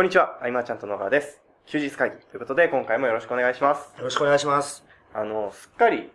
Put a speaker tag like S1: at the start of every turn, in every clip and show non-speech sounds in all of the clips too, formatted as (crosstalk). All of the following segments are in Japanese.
S1: こんにちは、あいまちゃんと野川です。休日会議ということで、今回もよろしくお願いします。
S2: よろしくお願いします。
S1: あの、すっかり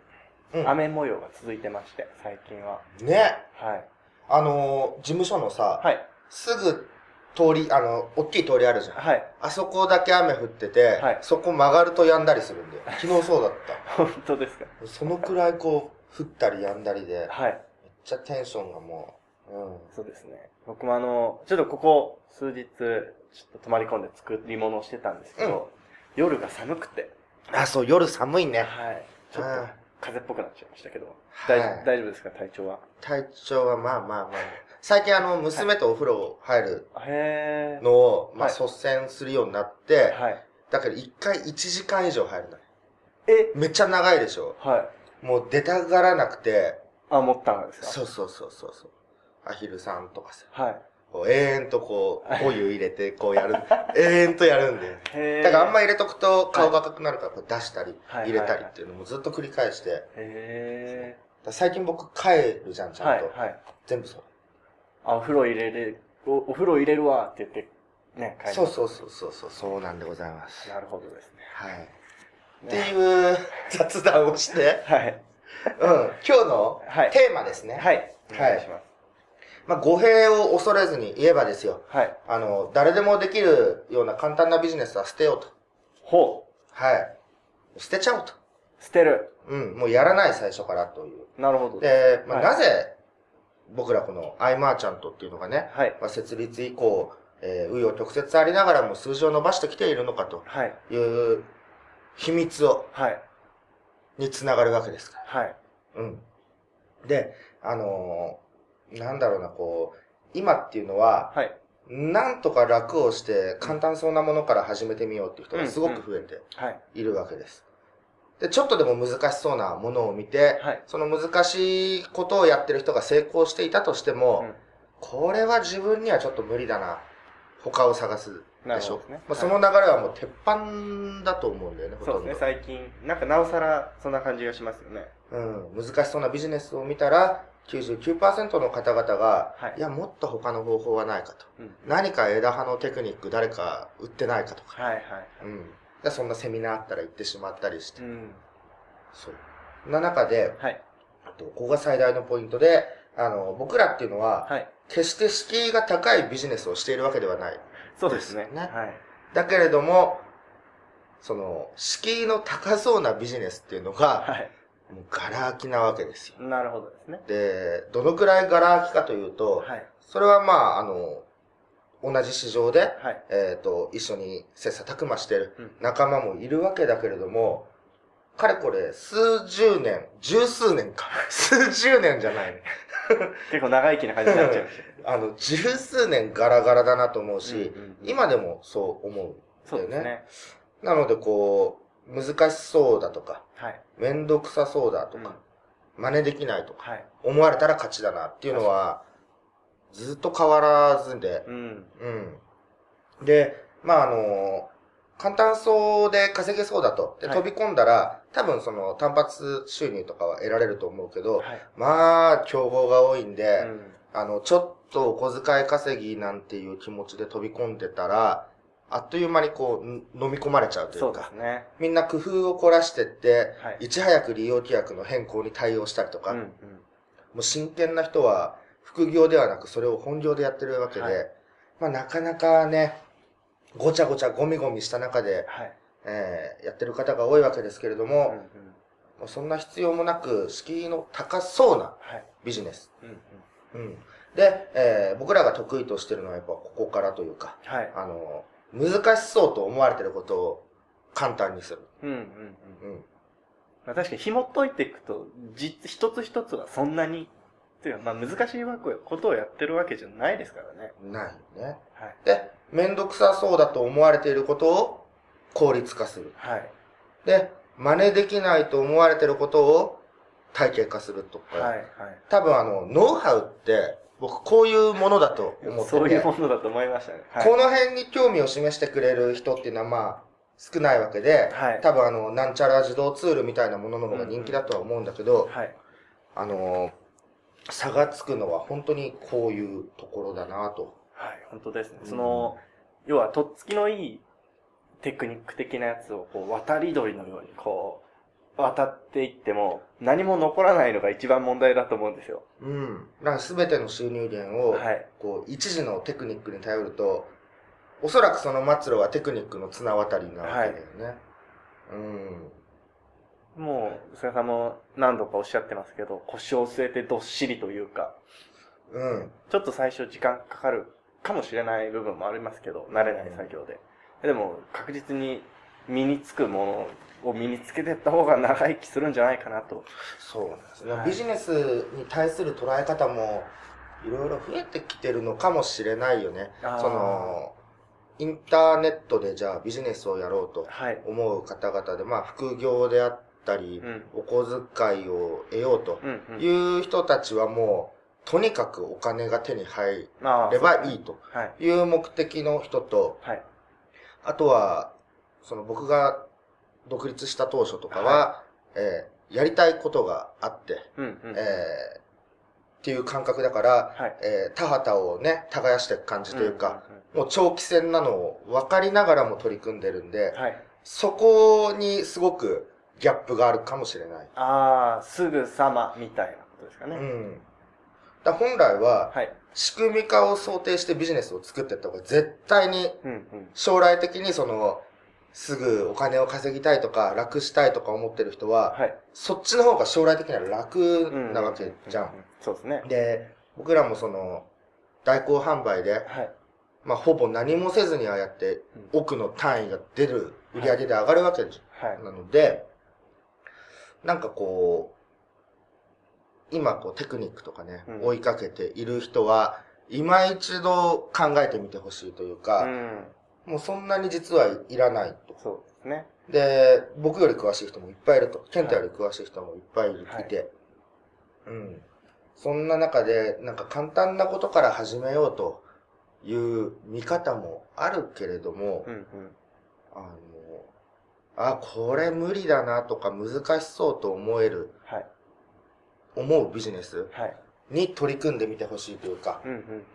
S2: うん
S1: 雨模様が続いてまして、最近は。
S2: ね。
S1: はい。
S2: あのー、事務所のさ、
S1: はい。
S2: すぐ通り、あの、大きい通りあるじゃん。
S1: はい。
S2: あそこだけ雨降ってて、
S1: はい
S2: そこ曲がると止んだりするんで。昨日そうだっ (laughs)
S1: 本当ですか？
S2: た。そのくらいこう、降ったり止んだりで、めっ
S1: はい。
S2: ちゃテンションがもう、うん。
S1: そうですね。僕もあの、ちょっとここ数日、ちょっと泊まり込んで作り物をしてたんですけど、夜が寒くて、
S2: あ、そう、夜寒いね。
S1: はい。ちょっと
S2: うん
S1: 風邪っぽくなっちゃいましたけど、
S2: はい
S1: 大大丈夫ですか？体調は？
S2: 体調はまあまあまあ。最近あの、娘とお風呂入る。のを、まあ、
S1: はい
S2: 率先するようになって、
S1: はい。
S2: だから一回1時間以上入るの。
S1: え？
S2: めっちゃ長いでしょ
S1: はい。
S2: もう出たがらなくて、
S1: あ、持ったんですか？
S2: そうそうそうそうそう。アヒルさんとかさ、
S1: はい。
S2: こう永遠とこう、お湯入れてこうやる。(laughs) 永遠とやるんで。だからあんま入れとくと顔が赤くなるからこう出したり、
S1: はい
S2: 入れたりっていうのもずっと繰り返して。
S1: へ
S2: ら最近僕帰るじゃん、ちゃんと。
S1: はい。
S2: 全部そう。
S1: あ、お風呂入れる、おお風呂入れるわって言って、ね、帰り
S2: そうそうそうそうそう、そうなんでございます。
S1: なるほどですね。
S2: はい。って
S1: ね
S2: いう雑談をして、
S1: はい。
S2: うん、今日の
S1: はい
S2: テーマですね。
S1: はい。お願いします。
S2: まあ、語弊を恐れずに言えばですよ。
S1: はい。
S2: あの、誰でもできるような簡単なビジネスは捨てようと。
S1: ほ
S2: はい。捨てちゃおうと。
S1: う。捨てる。
S2: うん、もうやらない最初からという。
S1: なるほど。
S2: で、まあ、
S1: はい
S2: なぜ、僕らこのアイマーチャントっていうのがね、
S1: はい。
S2: まあ、設立以降、えー、紆余曲折ありながらも数字を伸ばしてきているのかと
S1: はい。
S2: いう秘密を、
S1: はい。
S2: につながるわけですか
S1: はい。
S2: ら。うん。で、あのーなんだろうな、こう、今っていうのは、
S1: はい。
S2: なんとか楽をして簡単そうなものから始めてみようっていう人がすごく増えて
S1: はい。
S2: いるわけです。で、ちょっとでも難しそうなものを見て、
S1: はい。
S2: その難しいことをやってる人が成功していたとしても、
S1: うん
S2: これは自分にはちょっと無理だな。他を探すでしょ。
S1: ね。
S2: まあ、そ
S1: はい
S2: の流れはもう鉄板だと思うんだよね、ほとど。
S1: そうんですね、最近。なんかなおさらそんな感じがしますよね。
S2: うん、難しそうなビジネスを見たら、99%の方々が、
S1: はい
S2: い、や、もっと他の方法はないかと。
S1: うん。
S2: 何か枝葉のテクニック誰か売ってないかとか。
S1: はいはい。
S2: うん。でそんなセミナーあったら行ってしまったりして。
S1: うん。
S2: そう。そんな中で、
S1: はい。
S2: あとここが最大のポイントで、あの、僕らっていうのは、
S1: はい。
S2: 決して敷居が高いビジネスをしているわけではない。
S1: そうですね。はい。
S2: だけれども、その、敷居の高そうなビジネスっていうのが、
S1: はい。
S2: もうガラ空きなわけですよ。
S1: なるほどですね。
S2: で、どのくらいガラ空きかというと、
S1: はい。
S2: それはまあ、あの、同じ市場で、
S1: はい。
S2: えっ、と、一緒に切磋琢磨してる
S1: うん
S2: 仲間もいるわけだけれども、かれこれ数十年、十数年か。数十年じゃないね。(laughs)
S1: 結構長生きな感じになっちゃいましたけど。(laughs)
S2: あの、十数年ガラガラだなと思うし、
S1: うんうんうん
S2: 今でもそう思う。
S1: そうですね。
S2: なのでこう、難しそうだとか、
S1: はい。
S2: めんどくさそうだと
S1: うん
S2: か、真似できないとか、
S1: はい。
S2: 思われたら勝ちだなっていうのは、ずっと変わらずで、
S1: うん。
S2: うん。で、まああの、簡単そうで稼げそうだと。で、
S1: はい
S2: 飛び込んだら、多分その単発収入とかは得られると思うけど、
S1: はい。
S2: まあ、競合が多いん
S1: う
S2: で、
S1: ん。
S2: あの、ちょっとお小遣い稼ぎなんていう気持ちで飛び込んでたら、あっという間にこう、ん飲み込まれちゃうとい
S1: そう
S2: か、
S1: すね。
S2: みんな工夫を凝らしてって、
S1: はい。
S2: いち早く利用規約の変更に対応したりとか、も
S1: うんうん。
S2: う真剣な人は副業ではなくそれを本業でやってるわけで、
S1: はい
S2: まあなかなかね、ごちゃごちゃゴミゴミした中で、
S1: はい。
S2: えーやってる方が多いわけですけれども、
S1: うんうん。
S2: そんな必要もなく、敷居の高そうな
S1: はい。
S2: ビジネス。
S1: うんうん。
S2: うん。で、えー僕らが得意としてるのはやっぱここからというか、
S1: はい。
S2: あの、難しそうと思われてることを簡単にする。
S1: うんうんうん。
S2: うん。
S1: まあ、確かに紐解いていくと、じ、一つ一つはそんなに、っていうか、まあ難しいことをやってるわけじゃないですからね。
S2: ないね。
S1: はい。
S2: で、めんどくさそうだと思われていることを効率化する。
S1: はい。
S2: で、真似できないと思われていることを体系化するとか。
S1: はい。はい。
S2: 多分あの、ノウハウって、僕こういうものだと思ってて、
S1: そういうものだと思いましたね。はい。
S2: この辺に興味を示してくれる人っていうのはまあ、少ないわけで、
S1: はい
S2: 多分あの、なんちゃら自動ツールみたいなものの方が人気だとは思うんだけど、
S1: はい。
S2: あの、差がつくのは本当にこういうところだなと。
S1: はい。本当ですね。
S2: うん
S1: その、要は、とっつきのいいテクニック的なやつを、こう、渡り鳥のように、こう、渡っていっても、何も残らないのが一番問題だと思うんですよ。
S2: うん。だから全ての収入源を、
S1: はい。
S2: こう、一時のテクニックに頼ると、おそらくその末路はテクニックの綱渡りなわけだよね。うん。
S1: もう、菅さんも何度かおっしゃってますけど、腰を据えてどっしりというか、
S2: うん。
S1: ちょっと最初時間かかるかもしれない部分もありますけど、慣れない作業で。でも、確実に身につくものを身につけていった方が長生きするんじゃないかなと。
S2: そうなんですね。
S1: はい
S2: ビジネスに対する捉え方も、いろいろ増えてきてるのかもしれないよね。その、インターネットでじゃあビジネスをやろうと
S1: はい。
S2: 思う方々で、まあ副業であったり、
S1: うん。
S2: お小遣いを得ようと。いう人たちはもう、とにかくお金が手に入ればいいと
S1: はい。
S2: いう目的の人と、
S1: はい。
S2: あとは、その僕が独立した当初とかは、えーやりたいことがあって、
S1: うん、うん。
S2: えーっていう感覚だから、
S1: はい。
S2: えー田畑をね、耕していく感じというか、
S1: んん
S2: もう長期戦なのを分かりながらも取り組んでるんで、
S1: うんはい。
S2: そこにすごくギャップがあるかもしれない。
S1: ああ、すぐさまみたいなことですかね。
S2: うん。だ本来は、
S1: はい。
S2: 仕組み化を想定してビジネスを作っていった方が絶対に。将来的にその、すぐお金を稼ぎたいとか楽したいとか思ってる人は、
S1: はい。
S2: そっちの方が将来的には楽なわけじゃ。
S1: うううそうですね。
S2: で、僕らもその、代行販売で、
S1: はい。
S2: まあほぼ何もせずにああやって
S1: うん
S2: 奥の単位が出る、売り上げで上がるわけじ
S1: はい。
S2: なので、なんかこう、今こうテクニックとかね、
S1: うん
S2: 追いかけている人は、今一度考えてみてほしいというか、
S1: うん。
S2: もうそんなに実はいらないと。
S1: そうですね。
S2: で、僕より詳しい人もいっぱいいると。ケンタより詳しい人もいっぱいいる
S1: はい
S2: いて。うん。そんな中で、なんか簡単なことから始めようという見方もあるけれども、
S1: うん、うん。
S2: あの、あ、これ無理だなとか難しそうと思える、
S1: はい。
S2: 思うビジネス
S1: はい。
S2: に取り組んでみてほしいというか。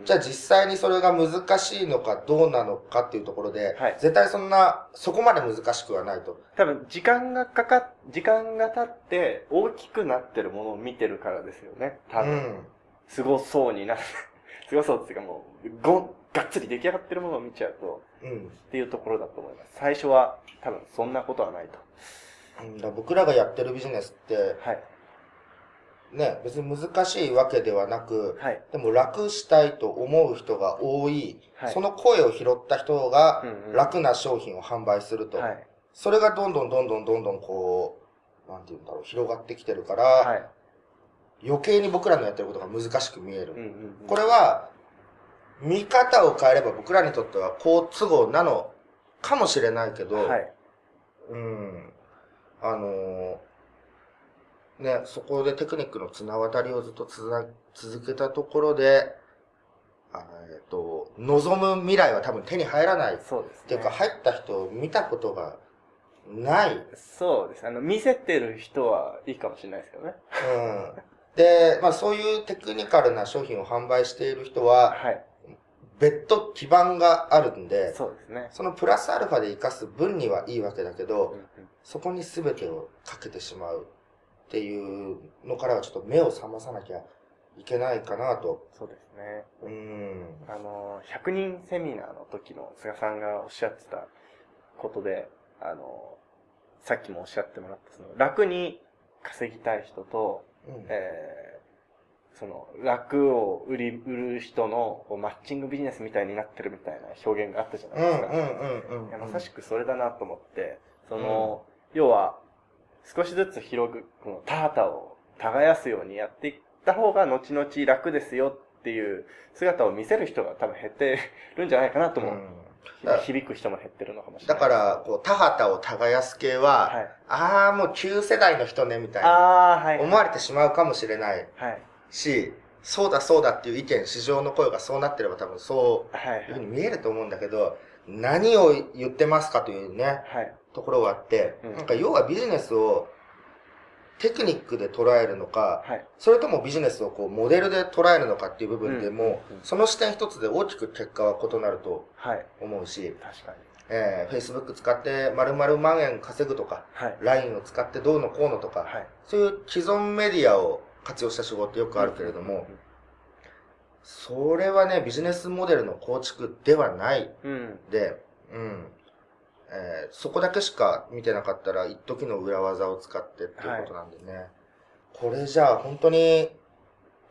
S2: じゃあ実際にそれが難しいのかどうなのかっていうところで、
S1: はい
S2: 絶対そんな、そこまで難しくはないと。
S1: 多分、時間がかかっ、時間が経って、大きくなってるものを見てるからですよね。多分。
S2: うん。
S1: すごそうになる。(laughs) すごそうっていうかもう、ごん、がっつり出来上がってるものを見ちゃうと、
S2: うん。
S1: っていうところだと思います。最初は、多分、そんなことはないと。
S2: うんだ僕らがやってるビジネスって、
S1: はい。
S2: ね、別に難しいわけではなく、
S1: はい。
S2: でも楽したいと思う人が多い、
S1: はい
S2: その声を拾った人が
S1: うんうん
S2: 楽な商品を販売すると、
S1: はい。
S2: それがどんどんどんどんどんどんこう、なんて言うんだろう、広がってきてるから、
S1: はい。
S2: 余計に僕らのやってることが難しく見える。
S1: うんうんうん。
S2: これは、見方を変えれば僕らにとっては好都合なのかもしれないけど、
S1: はい。
S2: うん。あのーね、そこでテクニックの綱渡りをずっとつな続けたところで、あえっと、望む未来は多分手に入らない。っ
S1: そうですね。
S2: ていうか、入った人を見たことがない。
S1: そうです。あの、見せてる人はいいかもしれないですけどね。
S2: うん。で、まあそういうテクニカルな商品を販売している人は、
S1: はい。
S2: 別途基盤があるんで、
S1: そうですね。
S2: そのプラスアルファで活かす分にはいいわけだけど、
S1: うんうん
S2: そこに全てをかけてしまうっていうのからはちょっと目を覚まさなきゃいけないかなと。
S1: そうですね。
S2: うん。
S1: あの、100人セミナーの時の菅さんがおっしゃってたことで、あの、さっきもおっしゃってもらった、その、楽に稼ぎたい人と、
S2: うん
S1: えーその、楽を売り、売る人のマッチングビジネスみたいになってるみたいな表現があったじゃないですか。
S2: うんうんうん
S1: まさしくそれだなと思って、その、要は、少しずつ広く、この田畑を耕すようにやっていった方が後々楽ですよっていう姿を見せる人が多分減ってるんじゃないかなと思う。
S2: うんだ
S1: 響く人も減ってるのかもしれない。
S2: だから、こう、田畑を耕す系は、
S1: はい。
S2: ああ、もう旧世代の人ね、みたいな、
S1: はい。
S2: 思われてしまうかもしれない
S1: はい。
S2: し、そうだそうだっていう意見、市場の声がそうなってれば多分そ
S1: はい。
S2: ういうふうに見えると思うんだけど、何を言ってますかというね、
S1: はい。
S2: ところがあって、
S1: うん
S2: なんか要はビジネスをテクニックで捉えるのか、
S1: はい。
S2: それともビジネスをこうモデルで捉えるのかっていう部分でも、
S1: うんうんうん
S2: その視点一つで大きく結果は異なると
S1: はい。
S2: 思うし、
S1: 確かに。
S2: えー、Facebook 使って丸々万円稼ぐとか、
S1: はい。
S2: LINE を使ってどうのこうのとか、
S1: はい。
S2: そういう既存メディアを活用した手法ってよくあるけれども、それはね、ビジネスモデルの構築ではない
S1: うん。
S2: で、うん。えーそこだけしか見てなかったら、一時の裏技を使ってっていうことなんでね。これじゃあ、本当に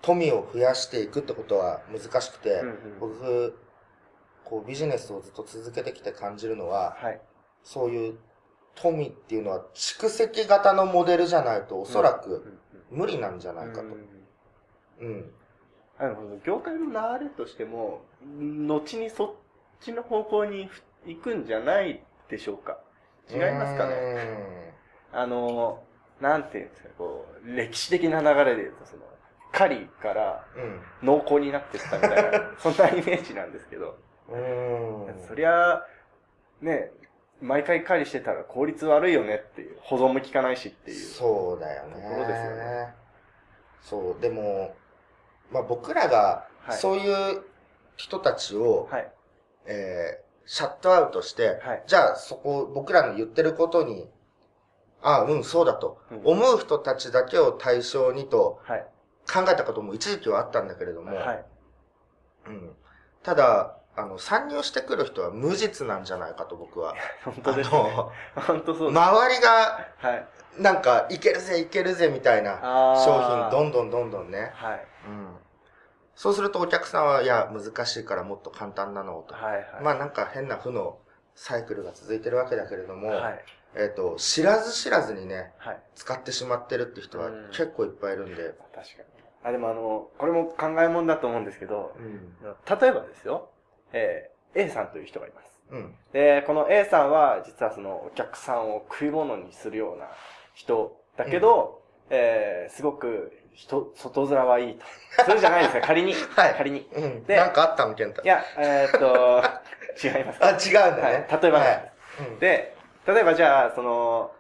S2: 富を増やしていくってことは難しくて、
S1: うんうん
S2: 僕、こうビジネスをずっと続けてきて感じるのは、
S1: はい。
S2: そういう富っていうのは蓄積型のモデルじゃないとおそらく無理なんじゃ
S1: う
S2: ないかと。
S1: ん
S2: うん。
S1: あの業界の流れとしても、後にそっちの方向に行くんじゃないでしょうか？違いますかね？
S2: ね。
S1: あの、なんていうんですか、こう、歴史的な流れで言うと、その、狩りから
S2: うん。
S1: 濃厚になってったみたいな、(laughs) そんなイメージなんですけど、
S2: うん。
S1: そりゃ、ね、毎回狩りしてたら効率悪いよねっていう、保存も効かないしっていう。
S2: そうだよね。
S1: ところですよね。
S2: そう、でも、まあ僕らが、
S1: はい
S2: そういう人たちを、
S1: はい。
S2: えーシャットアウトして、
S1: はい
S2: じゃあそこ、僕らの言ってることに、ああ、うん、そうだと、
S1: うん
S2: 思う人たちだけを対象にと
S1: はい。
S2: 考えたことも一時期はあったんだけれども、
S1: はい。
S2: うん、ただ、あの、参入してくる人は無実なんじゃないかと僕は。
S1: 本当ですね。
S2: あ
S1: 本当そう
S2: の、周りが、
S1: はい。
S2: なんか、いけるぜ、いけるぜ、みたいな商品、どんどんどんどんね。
S1: はい。
S2: うん。そうするとお客さんは、いや、難しいからもっと簡単なのをと。
S1: はい。はい。
S2: まあなんか変な負のサイクルが続いてるわけだけれども、
S1: はい。
S2: えっ、と、知らず知らずにね、
S1: はい。
S2: 使ってしまってるって人は
S1: うん
S2: 結構いっぱいいるんで。
S1: 確かに。あ、でもあの、これも考えもんだと思うんですけど、
S2: うん。
S1: 例えばですよ、えー A さんという人がいます。
S2: うん。
S1: で、この A さんは、実はそのお客さんを食い物にするような人だけど、えーすごく人、外面はいいと。それじゃないですか、仮に。
S2: はい
S1: 仮に。
S2: うん。
S1: で
S2: なんかあったの、健太
S1: い。や、えーっと、(laughs) 違います。
S2: あ、違うんだね。
S1: はい例えば
S2: はいうん
S1: で、例えばじゃあ、その、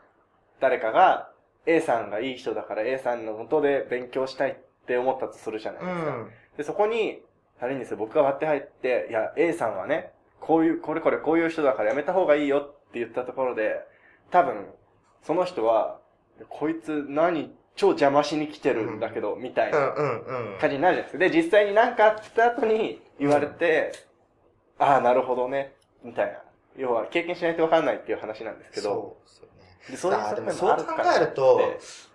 S1: 誰かが A さんがいい人だから A さんの元で勉強したいって思ったとするじゃないですか。
S2: うん。
S1: で、そこに、仮にですよ、僕が割って入って、いや、A さんはね、こういう、これこれこういう人だからやめた方がいいよって言ったところで、多分、その人は、こいつ何、超邪魔しに来てるんだけど、みたい
S2: うん
S1: な。感じになるじゃないですか。で、実際に何かあった後に言われて、ああ、なるほどね、みたいな。要は、経験しないと分かんないっていう話なんですけど、
S2: そうですよね。
S1: でそう
S2: でもそう考えると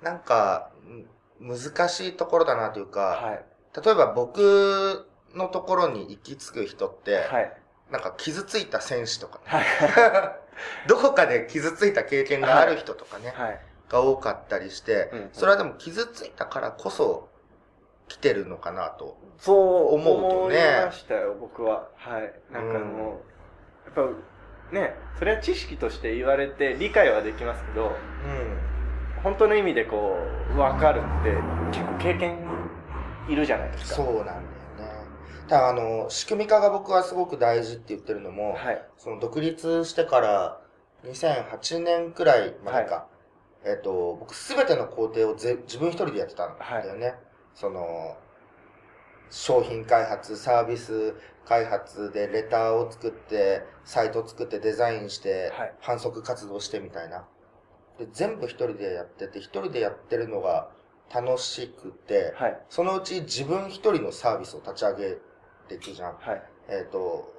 S2: なんか、うん難しいところだなというか、
S1: はい。
S2: 例えば僕のところに行き着く人って、
S1: はい。
S2: なんか傷ついた選手とか、
S1: はい。(laughs)
S2: どこかで傷ついた経験がある人とかね、
S1: はい。
S2: が多かったりして、
S1: うん
S2: それはでも傷ついたからこそ来てるのかなと。
S1: そう
S2: 思うと
S1: 思い
S2: ね
S1: ましたよ、僕は。はい。なんかもう、やっぱ、ね、それは知識として言われて理解はできますけど、
S2: うん。
S1: 本当の意味でこう、わかるって、結構経験いるじゃないですか。
S2: そうなんだよね。ただあの、仕組み化が僕はすごく大事って言ってるのも、
S1: はい。
S2: その独立してから2008年くらいまでか、えっ、と、僕すべての工程をぜ自分一人でやってたんだよね。その、商品開発、サービス開発でレターを作って、サイト作ってデザインして、
S1: はい
S2: 反則活動してみたいな。で、全部一人でやってて、一人でやってるのが楽しくて、
S1: はい。
S2: そのうち自分一人のサービスを立ち上げていくじゃん。
S1: はい。
S2: えっ、と、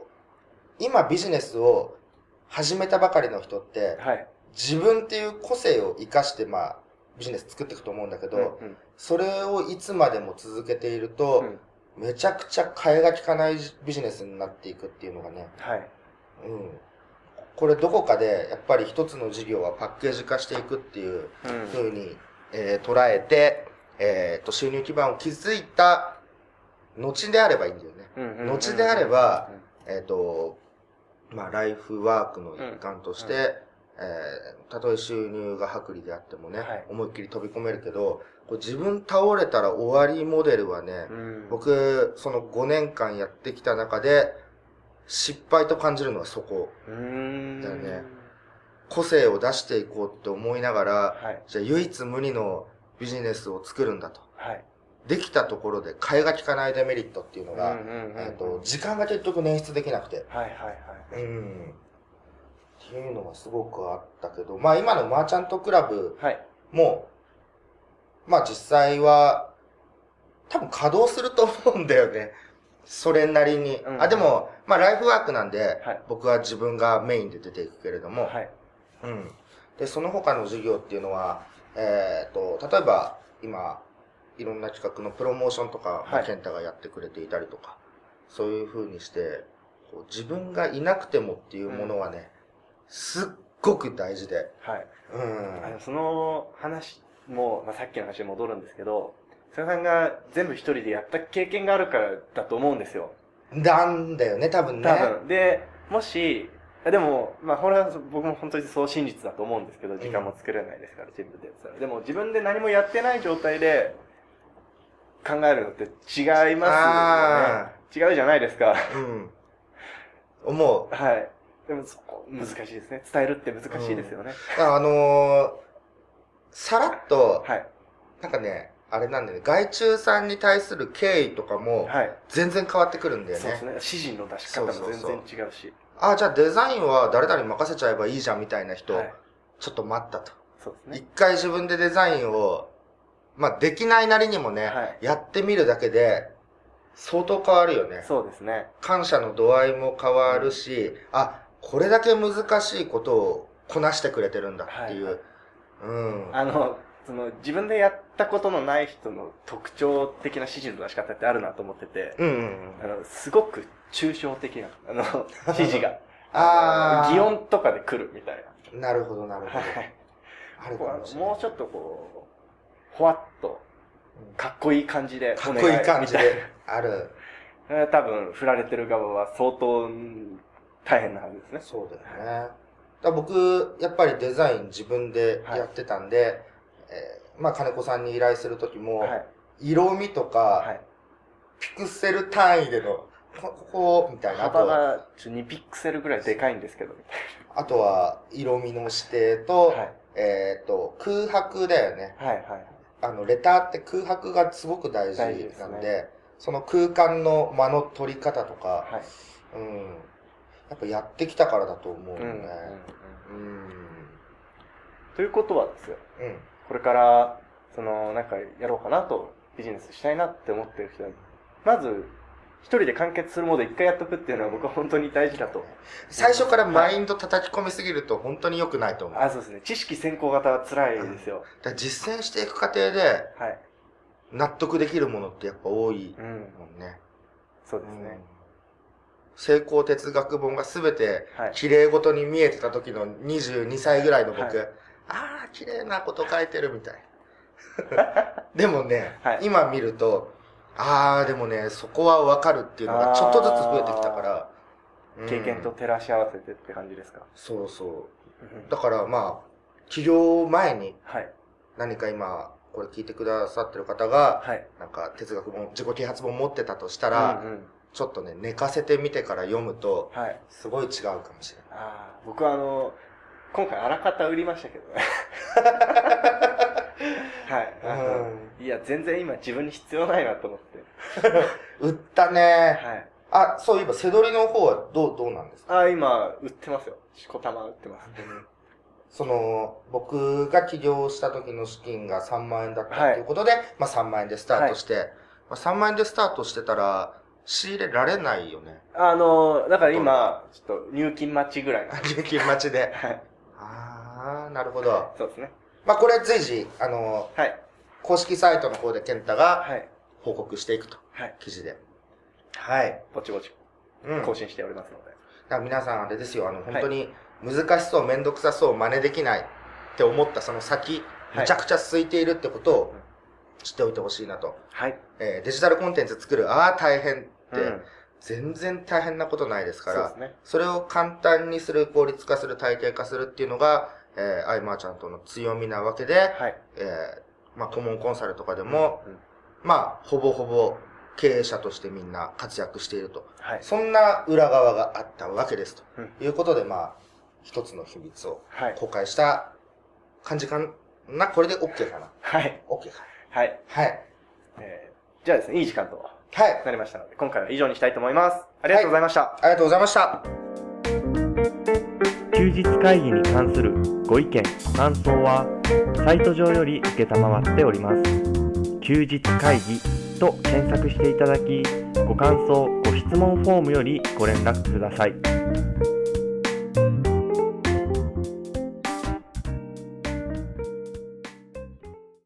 S2: 今ビジネスを始めたばかりの人って、
S1: はい。
S2: 自分っていう個性を活かして、まあ、ビジネス作っていくと思うんだけど、
S1: うんうん
S2: それをいつまでも続けていると、
S1: うん
S2: めちゃくちゃ替えが利かないビジネスになっていくっていうのがね、
S1: はい。
S2: うん。これどこかで、やっぱり一つの事業はパッケージ化していくっていう
S1: うん
S2: 風に、えー捉えて、えっ、と、収入基盤を築いた後であればいいんだよね。
S1: うんうんうん
S2: 後であれば、えっ、と、まあ、ライフワークの一環として、
S1: うん
S2: えーたとえ収入が薄利であってもね、
S1: はい
S2: 思いっきり飛び込めるけど、こう自分倒れたら終わりモデルはね、
S1: うん
S2: 僕、その5年間やってきた中で、失敗と感じるのはそこ。だよね個性を出していこうって思いながら、
S1: はい。
S2: じゃあ唯一無二のビジネスを作るんだと。
S1: はい。
S2: できたところで替えが利かないデメリットっていうのが、
S1: うんうんうんうん
S2: えっと、時間が結局捻出できなくて。
S1: はいはいはい。
S2: うん。っていうのがすごくあったけど、まあ今のマーチャントクラブ
S1: はい。
S2: も、まあ実際は、多分稼働すると思うんだよね。(laughs) それなりに。
S1: うん
S2: あ、でも、まあライフワークなんで、
S1: はい
S2: 僕は自分がメインで出ていくけれども、
S1: はい。
S2: うん。で、その他の授業っていうのは、えっ、と、例えば、今、いろんな企画のプロモーションとか、健太がやってくれていたりとか、そういう風にして、こう自分がいなくてもっていうものはね、すっごく大事で、
S1: はい。
S2: うん。
S1: あのその話も、まあ、さっきの話に戻るんですけど、菅さんが全部一人でやった経験があるからだと思うんですよ。
S2: なんだよね、多分ね。
S1: 多分。で、もし、でも、まあ、これは僕も本当にそう真実だと思うんですけど、時間も作れないですから、自分でやってたら。でも自分で何もやってない状態で考えるのって違います
S2: あ
S1: よね。違うじゃないですか。
S2: うん。思う。
S1: はい。でもそこ、難しいですね。伝えるって難しいですよね。
S2: あのー、さらっと、
S1: はい。
S2: なんかね、あれなんだよね、外注さんに対する敬意とかも、
S1: はい。
S2: 全然変わってくるんだよね。
S1: そうですね。指示の出し方も全
S2: そうそうそう
S1: 然違うし。
S2: ああ、じゃあデザインは誰々に任せちゃえばいいじゃんみたいな人、
S1: はい。
S2: ちょっと待ったと。
S1: そうです
S2: 一、
S1: ね。
S2: 回自分でデザインを、まあ、できないなりにもね、
S1: はい
S2: やってみるだけで、相当変わるよね。
S1: そうですね。
S2: 感謝の度合いも変わるし、あ、これだけ難しいことをこなしてくれてるんだっていう。
S1: はい
S2: うん。
S1: あの、その、自分でやったことのない人の特徴的な指示の出し方ってあるなと思ってて、
S2: うんうん
S1: あの、すごく抽象的な、あの、(laughs) 指示が。
S2: あー
S1: 擬音とかで来るみたい
S2: うん。なるほど、なる
S1: な。
S2: ほど。
S1: はい。
S2: あるかもしれない。
S1: のもうちょっとこう、ほわっと、かっこいい感じで
S2: かっこいい感じである。
S1: みたいな。多分、振られてる側は相当大変なはずですね。
S2: そうだよね。だ僕、やっぱりデザイン自分でやってたんで、えーまあ金子さんに依頼するときも、
S1: はい。
S2: 色味とか、
S1: はい。
S2: ピクセル単位での、こここ、みたいな。
S1: 幅がちょ2ピクセルぐらいでかいんですけど、み
S2: あとは、色味の指定と、
S1: たいな。はい。
S2: えっ、と、空白だよね。
S1: はいはい。
S2: あの、レターって空白がすごく大事
S1: 大事ですね
S2: なんで、その空間の間の取り方とか、
S1: はい。
S2: うん。やっぱやってきたからだと思う
S1: うんうん
S2: よね。
S1: うん
S2: うん。
S1: ということはですよ。
S2: うん。
S1: これから、その、なんかやろうかなと、ビジネスしたいなって思ってる人は、まず、一人で完結するモード一回やっとくっていうのは僕は本当に大事だと。
S2: 最初からマインド叩き込みすぎると本当に良くないと思う。
S1: あ、そうですね。知識先行型は辛いですよ。
S2: ら実践していく過程で
S1: はい。
S2: 納得できるものってやっぱ多い
S1: うん。
S2: もんね。
S1: そうですね。
S2: 成功哲学本が全て
S1: はい。
S2: 綺麗ごとに見えてた時の22歳ぐらいの僕、
S1: はい
S2: ああ、綺麗なこと書いてるみたい。(laughs) でもね、
S1: はい
S2: 今見ると、ああ、でもね、そこはわかるっていうのがちょっとずつ増えてきたから、うん
S1: 経験と照らし合わせてって感じですか？
S2: そうそう。
S1: うん
S2: だからまあ、起業前に
S1: はい。
S2: 何か今、これ聞いてくださってる方が、
S1: はい。
S2: なんか哲学本、自己啓発本持ってたとしたら、
S1: うんうん
S2: ちょっとね、寝かせてみてから読むと、
S1: はい。
S2: すごい違うかもしれない。
S1: ああ、僕はあの、今回あらかた売りましたけどね。(laughs) はい。あのいや、全然今自分に必要ないなと思って。(laughs)
S2: 売ったね。
S1: はい。
S2: あ、そういえば、背取りの方はどう、どうなんですか？
S1: ああ、今、売ってますよ。しこたま売ってます。
S2: その、僕が起業した時の資金が3万円だったっていうことで、まあ3万円でスタートして、まあ3万円でスタートしてたら、仕入れられないよね。
S1: あの、だから今、ちょっと入金待ちぐらいなんで。(laughs)
S2: 現金待ちで。(laughs)
S1: はい。
S2: あー、なるほど。
S1: そうですね。
S2: まあこれ随時、あの、
S1: はい。
S2: 公式サイトの方で健太が
S1: はい。
S2: 報告していくと。
S1: はい。
S2: 記事で。はい。
S1: ぼちぼち
S2: うん。
S1: 更新しておりますので。
S2: だから皆さんあれですよ、あの、本当に難しそう、めんどくさそう、真似できないって思ったその先、
S1: はい
S2: めちゃくちゃ空いているってことを知っておいてほしいなと。
S1: はい。
S2: えーデジタルコンテンツ作る、ああ、大変全然大変なことないですから、
S1: そね。
S2: それを簡単にする、効率化する、体系化するっていうのが、えーアイマーちゃんとの強みなわけで、
S1: はい。
S2: えーまあ、顧問コンサルとかでも、
S1: うん、
S2: まあ、ほぼほぼ経営者としてみんな活躍していると。
S1: はい。
S2: そんな裏側があったわけです。
S1: うん
S2: ということで、まあ、一つの秘密を
S1: はい。
S2: 公開した感じかな、これで OK かな。
S3: はい。
S2: OK か。
S3: はい。
S2: はい。
S3: えーじゃあですね、いい時間と
S2: はい。
S3: なりましたので、今回は以上にしたいと思います。ありがとうございました。
S2: ありがとうございました。
S1: 休日会議に関するご意見、ご感想は、サイト上より受けたまわっております。休日会議と検索していただき、ご感想、ご質問フォームよりご連絡ください。